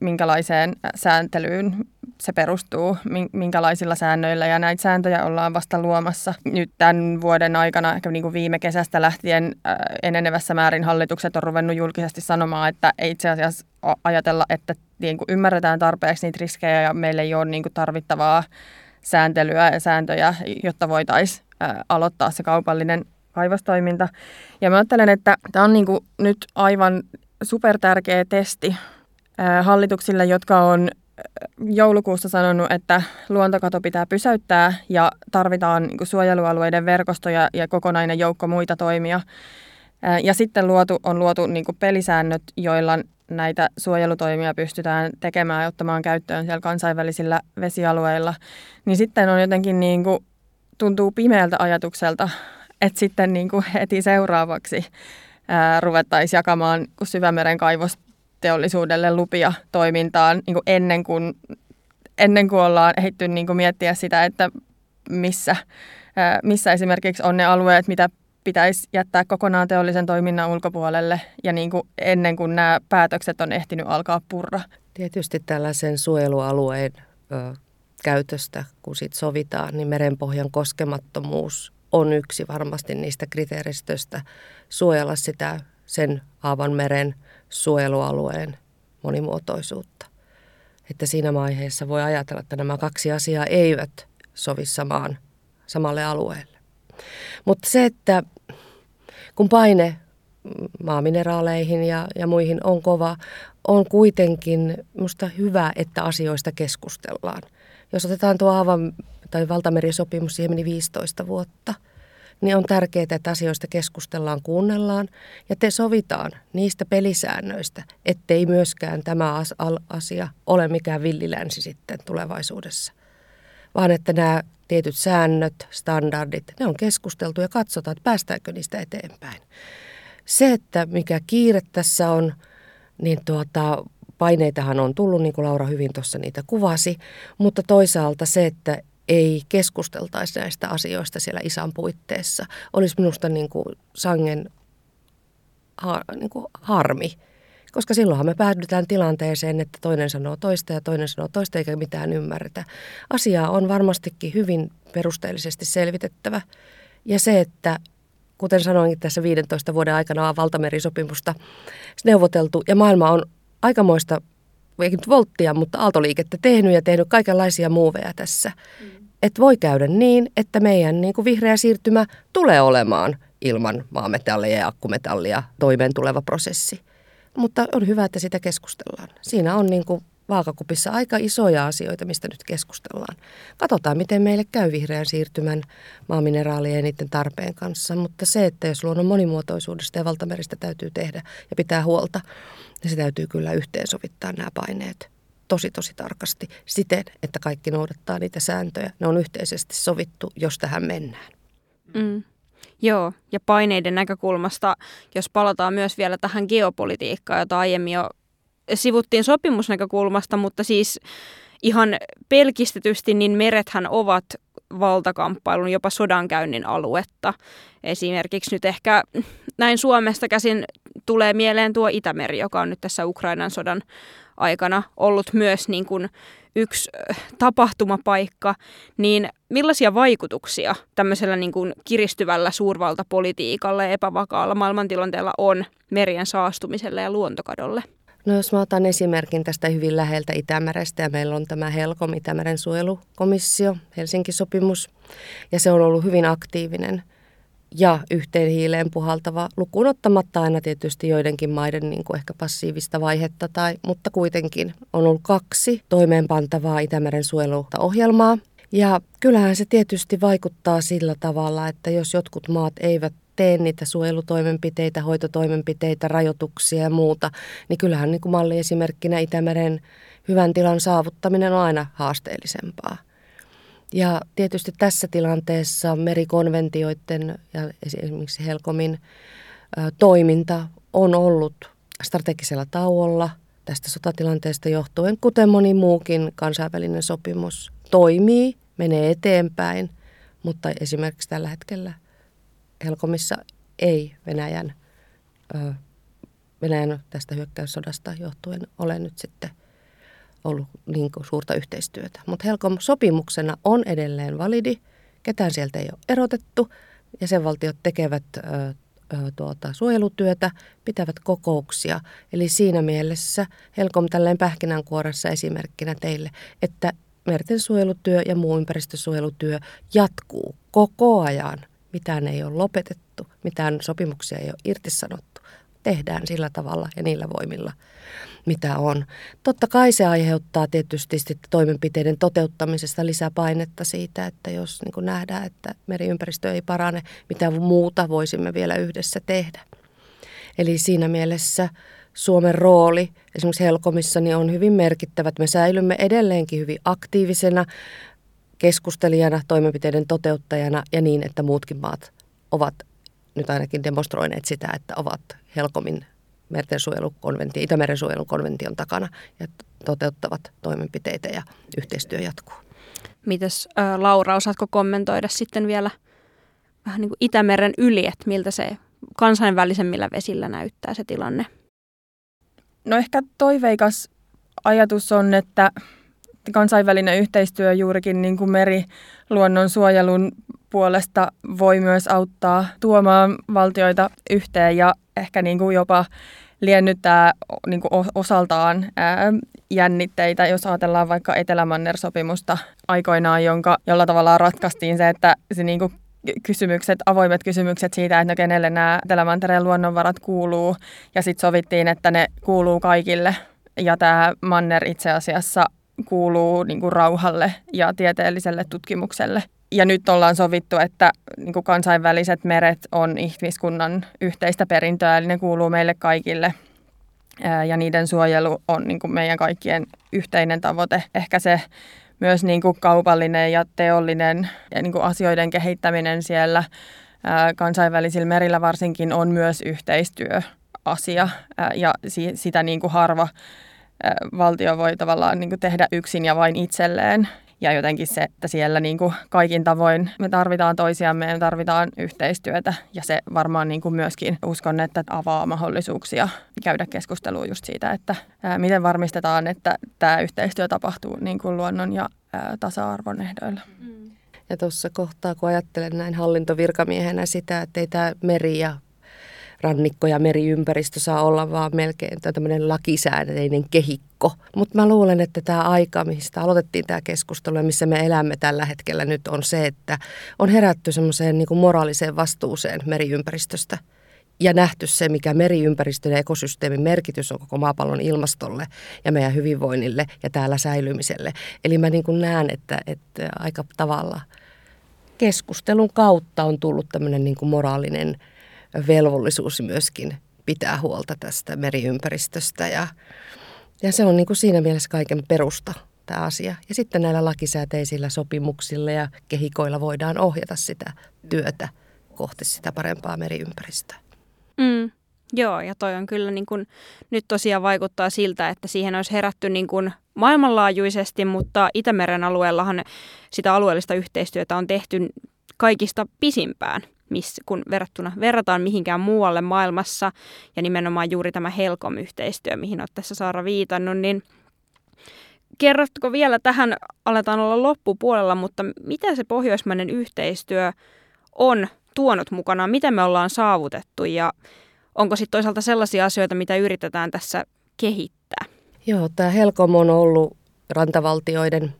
S7: minkälaiseen sääntelyyn se perustuu, minkälaisilla säännöillä ja näitä sääntöjä ollaan vasta luomassa. Nyt tämän vuoden aikana, ehkä niin kuin viime kesästä lähtien enenevässä määrin hallitukset on ruvennut julkisesti sanomaan, että ei itse asiassa ajatella, että niin kuin ymmärretään tarpeeksi niitä riskejä ja meillä ei ole niin kuin tarvittavaa sääntelyä ja sääntöjä, jotta voitaisiin aloittaa se kaupallinen kaivostoiminta. Ja mä ajattelen, että tämä on niin kuin nyt aivan supertärkeä testi hallituksille, jotka on joulukuussa sanonut, että luontokato pitää pysäyttää ja tarvitaan niin kuin suojelualueiden verkostoja ja kokonainen joukko muita toimia. Ja sitten luotu, on luotu niin pelisäännöt, joilla näitä suojelutoimia pystytään tekemään ja ottamaan käyttöön siellä kansainvälisillä vesialueilla. Niin sitten on jotenkin niin kuin, tuntuu pimeältä ajatukselta, että sitten niin kuin heti seuraavaksi ruvettaisiin jakamaan syvämeren kaivosteollisuudelle lupia toimintaan niin kuin ennen, kuin, ennen kuin ollaan ehditty niin kuin miettiä sitä, että missä missä esimerkiksi on ne alueet, mitä pitäisi jättää kokonaan teollisen toiminnan ulkopuolelle ja niin kuin ennen kuin nämä päätökset on ehtinyt alkaa purra.
S8: Tietysti tällaisen suojelualueen ö, käytöstä, kun sit sovitaan, niin merenpohjan koskemattomuus on yksi varmasti niistä kriteeristöistä suojella sitä sen Aavan meren suojelualueen monimuotoisuutta. Että siinä vaiheessa voi ajatella, että nämä kaksi asiaa eivät sovi samaan, samalle alueelle. Mutta se, että kun paine maamineraaleihin ja, ja muihin on kova, on kuitenkin minusta hyvä, että asioista keskustellaan. Jos otetaan tuo Aavan tai valtamerisopimus, siihen meni 15 vuotta, niin on tärkeää, että asioista keskustellaan, kuunnellaan ja te sovitaan niistä pelisäännöistä, ettei myöskään tämä asia ole mikään villilänsi sitten tulevaisuudessa. Vaan että nämä tietyt säännöt, standardit, ne on keskusteltu ja katsotaan, että päästäänkö niistä eteenpäin. Se, että mikä kiire tässä on, niin tuota, paineitahan on tullut, niin kuin Laura hyvin tuossa niitä kuvasi, mutta toisaalta se, että ei keskusteltaisi näistä asioista siellä isän puitteissa, olisi minusta niin kuin sangen ha, niin kuin harmi. Koska silloinhan me päädytään tilanteeseen, että toinen sanoo toista ja toinen sanoo toista eikä mitään ymmärretä. Asiaa on varmastikin hyvin perusteellisesti selvitettävä. Ja se, että kuten sanoin tässä 15 vuoden aikana on valtamerisopimusta neuvoteltu ja maailma on aikamoista, ei nyt volttia, mutta aaltoliikettä tehnyt ja tehnyt kaikenlaisia muuveja tässä. Mm. Että voi käydä niin, että meidän niin kuin vihreä siirtymä tulee olemaan ilman maametallia ja akkumetallia toimeen tuleva prosessi. Mutta on hyvä, että sitä keskustellaan. Siinä on niin kuin vaakakupissa aika isoja asioita, mistä nyt keskustellaan. Katsotaan, miten meille käy vihreän siirtymän maamineraalien ja niiden tarpeen kanssa. Mutta se, että jos luonnon monimuotoisuudesta ja valtameristä täytyy tehdä ja pitää huolta, niin se täytyy kyllä yhteensovittaa nämä paineet tosi tosi tarkasti siten, että kaikki noudattaa niitä sääntöjä. Ne on yhteisesti sovittu, jos tähän mennään.
S1: Mm. Joo, ja paineiden näkökulmasta, jos palataan myös vielä tähän geopolitiikkaan, jota aiemmin jo sivuttiin sopimusnäkökulmasta, mutta siis ihan pelkistetysti, niin merethän ovat valtakamppailun, jopa sodankäynnin aluetta. Esimerkiksi nyt ehkä näin Suomesta käsin tulee mieleen tuo Itämeri, joka on nyt tässä Ukrainan sodan aikana ollut myös niin kuin yksi tapahtumapaikka, niin millaisia vaikutuksia tämmöisellä niin kuin kiristyvällä suurvaltapolitiikalla ja epävakaalla maailmantilanteella on merien saastumiselle ja luontokadolle?
S8: No jos mä otan esimerkin tästä hyvin läheltä Itämerestä ja meillä on tämä HELCOM, Itämeren suojelukomissio, Helsinki-sopimus, ja se on ollut hyvin aktiivinen ja yhteen hiileen puhaltava, lukuun ottamatta aina tietysti joidenkin maiden niin kuin ehkä passiivista vaihetta, tai, mutta kuitenkin on ollut kaksi toimeenpantavaa Itämeren suojeluohjelmaa. Ja kyllähän se tietysti vaikuttaa sillä tavalla, että jos jotkut maat eivät tee niitä suojelutoimenpiteitä, hoitotoimenpiteitä, rajoituksia ja muuta, niin kyllähän niin kuin malliesimerkkinä Itämeren hyvän tilan saavuttaminen on aina haasteellisempaa. Ja tietysti tässä tilanteessa merikonventioiden ja esimerkiksi Helkomin toiminta on ollut strategisella tauolla tästä sotatilanteesta johtuen, kuten moni muukin kansainvälinen sopimus toimii, menee eteenpäin, mutta esimerkiksi tällä hetkellä Helkomissa ei Venäjän, Venäjän tästä hyökkäyssodasta johtuen ole nyt sitten – ollut niin suurta yhteistyötä. Mutta Helcom sopimuksena on edelleen validi, ketään sieltä ei ole erotettu. Jäsenvaltiot tekevät ö, ö, tuota, suojelutyötä, pitävät kokouksia. Eli siinä mielessä Helcom tälleen pähkinänkuoressa esimerkkinä teille, että merten suojelutyö ja muu ympäristösuojelutyö jatkuu koko ajan. Mitään ei ole lopetettu, mitään sopimuksia ei ole irtisanottu. Tehdään sillä tavalla ja niillä voimilla – mitä on. Totta kai se aiheuttaa tietysti toimenpiteiden toteuttamisesta lisäpainetta siitä, että jos niin nähdään, että meriympäristö ei parane, mitä muuta voisimme vielä yhdessä tehdä. Eli siinä mielessä Suomen rooli esimerkiksi Helkomissa niin on hyvin merkittävä. Me säilymme edelleenkin hyvin aktiivisena keskustelijana, toimenpiteiden toteuttajana ja niin, että muutkin maat ovat nyt ainakin demonstroineet sitä, että ovat Helkomin mertensuojelukonvention, Itämeren suojelukonvention takana ja toteuttavat toimenpiteitä ja yhteistyö jatkuu.
S1: Mites Laura, osaatko kommentoida sitten vielä vähän niin kuin Itämeren yli, että miltä se kansainvälisemmillä vesillä näyttää se tilanne?
S7: No ehkä toiveikas ajatus on, että kansainvälinen yhteistyö juurikin niin kuin meriluonnon suojelun puolesta voi myös auttaa tuomaan valtioita yhteen ja ehkä niin kuin jopa liennyttää niin kuin osaltaan ää, jännitteitä, jos ajatellaan vaikka Etelämanner-sopimusta aikoinaan, jonka, jolla tavallaan ratkaistiin se, että se niin kuin kysymykset, avoimet kysymykset siitä, että no kenelle nämä Etelämantereen luonnonvarat kuuluu, ja sitten sovittiin, että ne kuuluu kaikille, ja tämä manner itse asiassa kuuluu niin kuin rauhalle ja tieteelliselle tutkimukselle. Ja nyt ollaan sovittu, että niin kuin kansainväliset meret on ihmiskunnan yhteistä perintöä, eli ne kuuluu meille kaikille. Ja niiden suojelu on niin kuin meidän kaikkien yhteinen tavoite. Ehkä se myös niin kuin kaupallinen ja teollinen ja niin kuin asioiden kehittäminen siellä kansainvälisillä merillä varsinkin on myös yhteistyöasia. Ja sitä niin kuin harva valtio voi tavallaan niin kuin tehdä yksin ja vain itselleen. Ja jotenkin se, että siellä niin kuin kaikin tavoin me tarvitaan toisiamme ja me tarvitaan yhteistyötä. Ja se varmaan niin kuin myöskin uskon, että avaa mahdollisuuksia käydä keskustelua just siitä, että ää, miten varmistetaan, että tämä yhteistyö tapahtuu niin kuin luonnon ja ää, tasa-arvon ehdoilla.
S8: Ja tuossa kohtaa, kun ajattelen näin hallintovirkamiehenä sitä, että ei tämä meri ja rannikko ja meriympäristö saa olla vaan melkein tämmöinen lakisääteinen kehikko. Mutta mä luulen, että tämä aika, mistä aloitettiin tämä keskustelu ja missä me elämme tällä hetkellä nyt on se, että on herätty semmoiseen niin moraaliseen vastuuseen meriympäristöstä ja nähty se, mikä meriympäristön ja ekosysteemin merkitys on koko maapallon ilmastolle ja meidän hyvinvoinnille ja täällä säilymiselle. Eli mä niin kuin näen, että, että aika tavalla keskustelun kautta on tullut tämmöinen niin kuin moraalinen velvollisuus myöskin pitää huolta tästä meriympäristöstä ja, ja se on niin kuin siinä mielessä kaiken perusta tämä asia. Ja sitten näillä lakisääteisillä sopimuksilla ja kehikoilla voidaan ohjata sitä työtä kohti sitä parempaa meriympäristöä.
S1: Mm, joo, ja toi on kyllä niin kuin, nyt tosiaan vaikuttaa siltä, että siihen olisi herätty niin kuin maailmanlaajuisesti, mutta Itämeren alueellahan sitä alueellista yhteistyötä on tehty kaikista pisimpään – miss, kun verrattuna, verrataan mihinkään muualle maailmassa, ja nimenomaan juuri tämä Helcom-yhteistyö, mihin olet tässä Saara viitannut, niin kerrotko vielä tähän, aletaan olla loppupuolella, mutta mitä se pohjoismainen yhteistyö on tuonut mukanaan, miten me ollaan saavutettu ja onko sitten toisaalta sellaisia asioita, mitä yritetään tässä kehittää?
S8: Joo, tämä Helcom on ollut rantavaltioiden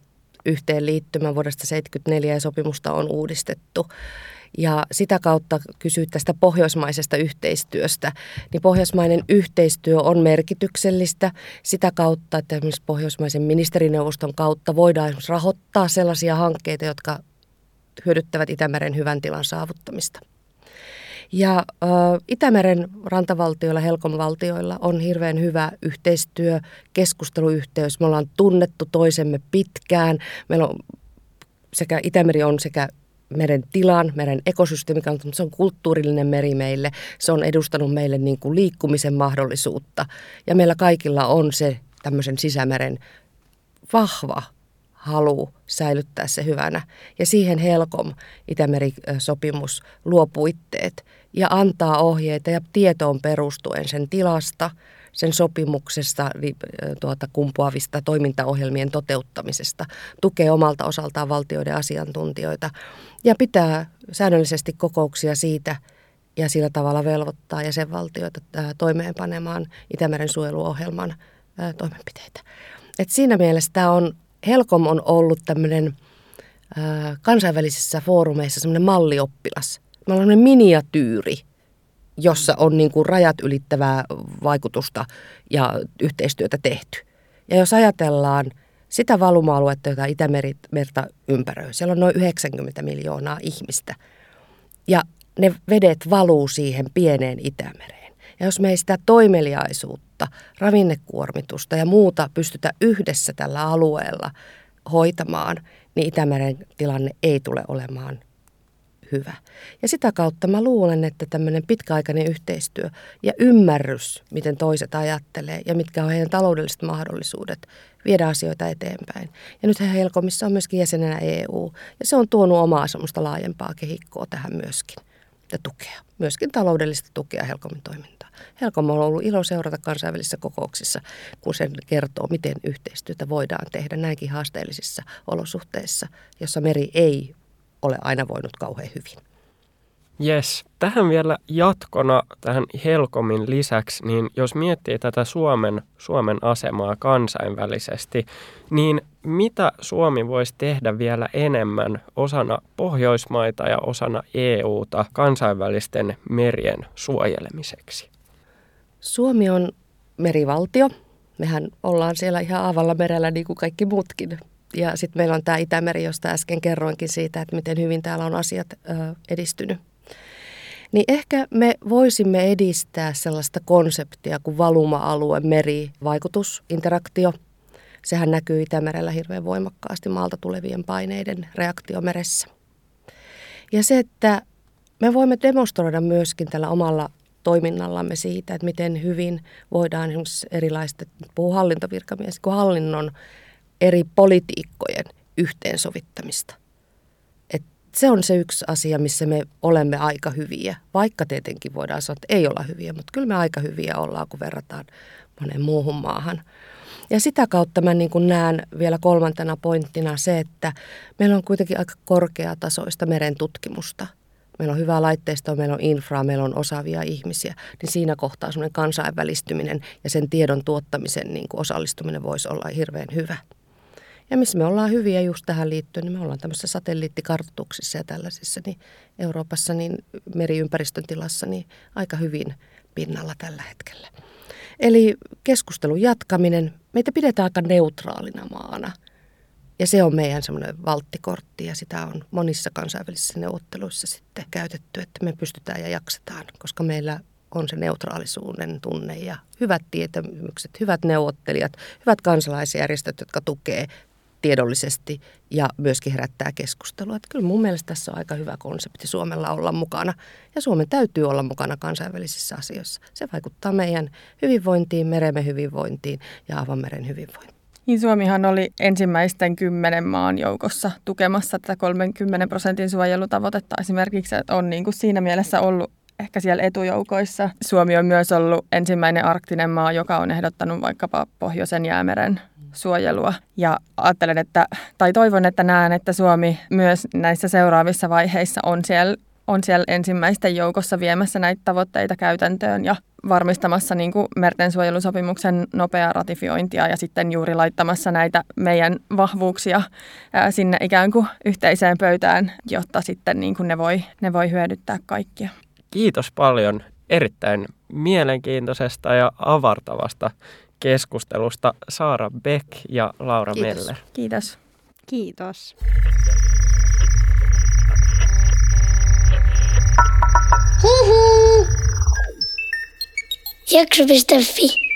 S8: yhteenliittymä. Vuodesta 1974 ja sopimusta on uudistettu ja sitä kautta kysyit tästä pohjoismaisesta yhteistyöstä, niin pohjoismainen yhteistyö on merkityksellistä sitä kautta, että esimerkiksi pohjoismaisen ministerineuvoston kautta voidaan rahoittaa sellaisia hankkeita, jotka hyödyttävät Itämeren hyvän tilan saavuttamista. Ja ä, Itämeren rantavaltioilla, Helkon valtioilla on hirveän hyvä yhteistyö, keskusteluyhteys. Me ollaan tunnettu toisemme pitkään. Meillä on sekä Itämeri on sekä meren tilan, meren ekosysteemin kannalta, mutta se on kulttuurillinen meri meille. Se on edustanut meille niin kuin liikkumisen mahdollisuutta. Ja meillä kaikilla on se tämmöisen sisämeren vahva halu säilyttää se hyvänä. Ja siihen Helkom, Itämeri-sopimus, luo puitteet ja antaa ohjeita ja tietoon perustuen sen tilasta – sen sopimuksesta tuota, kumpuavista toimintaohjelmien toteuttamisesta, tukee omalta osaltaan valtioiden asiantuntijoita ja pitää säännöllisesti kokouksia siitä ja sillä tavalla velvoittaa jäsenvaltioita toimeenpanemaan Itämeren suojeluohjelman toimenpiteitä. Et siinä mielessä tämä on, Helkom on ollut tämmöinen kansainvälisissä foorumeissa semmoinen mallioppilas. Me ollaan miniatyyri jossa on niin kuin rajat ylittävää vaikutusta ja yhteistyötä tehty. Ja jos ajatellaan sitä valuma-aluetta, jota Itämerta ympäröi, siellä on noin 90 miljoonaa ihmistä. Ja ne vedet valuu siihen pieneen Itämereen. Ja jos me ei sitä toimeliaisuutta, ravinnekuormitusta ja muuta pystytä yhdessä tällä alueella hoitamaan, niin Itämeren tilanne ei tule olemaan hyvä. Ja sitä kautta mä luulen, että tämmöinen pitkäaikainen yhteistyö ja ymmärrys, miten toiset ajattelee ja mitkä on heidän taloudelliset mahdollisuudet viedä asioita eteenpäin. Ja nyt Helkomissa on myöskin jäsenenä EU ja se on tuonut omaa semmoista laajempaa kehikkoa tähän myöskin ja tukea, myöskin taloudellista tukea Helkomin toimintaan. Helkom on ollut ilo seurata kansainvälisissä kokouksissa, kun sen kertoo, miten yhteistyötä voidaan tehdä näinkin haasteellisissa olosuhteissa, jossa meri ei ole aina voinut kauhean hyvin.
S6: Yes. Tähän vielä jatkona tähän Helkomin lisäksi, niin jos miettii tätä Suomen, Suomen asemaa kansainvälisesti, niin mitä Suomi voisi tehdä vielä enemmän osana Pohjoismaita ja osana EUta kansainvälisten merien suojelemiseksi?
S8: Suomi on merivaltio. Mehän ollaan siellä ihan avalla merellä niin kuin kaikki muutkin. Ja sitten meillä on tämä Itämeri, josta äsken kerroinkin siitä, että miten hyvin täällä on asiat ö, edistynyt. Niin ehkä me voisimme edistää sellaista konseptia kuin valuma-alue, meri, vaikutus, interaktio. Sehän näkyy Itämerellä hirveän voimakkaasti maalta tulevien paineiden reaktiomeressä. Ja se, että me voimme demonstroida myöskin tällä omalla toiminnallamme siitä, että miten hyvin voidaan esimerkiksi erilaista, puhuu hallintovirkamies, kuin hallinnon eri politiikkojen yhteensovittamista. Et se on se yksi asia, missä me olemme aika hyviä, vaikka tietenkin voidaan sanoa, että ei olla hyviä, mutta kyllä me aika hyviä ollaan, kun verrataan moneen muuhun maahan. Ja sitä kautta mä niin näen vielä kolmantena pointtina se, että meillä on kuitenkin aika korkeatasoista meren tutkimusta – meillä on hyvää laitteistoa, meillä on infraa, meillä on osaavia ihmisiä, niin siinä kohtaa semmoinen kansainvälistyminen ja sen tiedon tuottamisen niin osallistuminen voisi olla hirveän hyvä. Ja missä me ollaan hyviä just tähän liittyen, niin me ollaan tämmöisissä satelliittikartoituksissa ja tällaisissa, niin Euroopassa niin meriympäristön tilassa niin aika hyvin pinnalla tällä hetkellä. Eli keskustelun jatkaminen, meitä pidetään aika neutraalina maana – ja se on meidän semmoinen valttikortti ja sitä on monissa kansainvälisissä neuvotteluissa sitten käytetty, että me pystytään ja jaksetaan, koska meillä on se neutraalisuuden tunne ja hyvät tietämykset, hyvät neuvottelijat, hyvät kansalaisjärjestöt, jotka tukee tiedollisesti ja myöskin herättää keskustelua. Että kyllä mun mielestä tässä on aika hyvä konsepti Suomella olla mukana ja Suomen täytyy olla mukana kansainvälisissä asioissa. Se vaikuttaa meidän hyvinvointiin, meremme hyvinvointiin ja avameren hyvinvointiin.
S7: Niin Suomihan oli ensimmäisten kymmenen maan joukossa tukemassa tätä 30 prosentin suojelutavoitetta esimerkiksi, että on niin kuin siinä mielessä ollut ehkä siellä etujoukoissa. Suomi on myös ollut ensimmäinen arktinen maa, joka on ehdottanut vaikkapa Pohjoisen jäämeren suojelua. Ja ajattelen, että, tai toivon, että näen, että Suomi myös näissä seuraavissa vaiheissa on siellä on siellä ensimmäisten joukossa viemässä näitä tavoitteita käytäntöön ja varmistamassa niin kuin mertensuojelusopimuksen nopeaa ratifiointia ja sitten juuri laittamassa näitä meidän vahvuuksia sinne ikään kuin yhteiseen pöytään, jotta sitten niin kuin ne, voi, ne voi hyödyttää kaikkia.
S6: Kiitos paljon erittäin mielenkiintoisesta ja avartavasta keskustelusta Saara Beck ja Laura
S7: Kiitos.
S6: Meller.
S7: Kiitos.
S1: Kiitos.
S5: Jakso.fi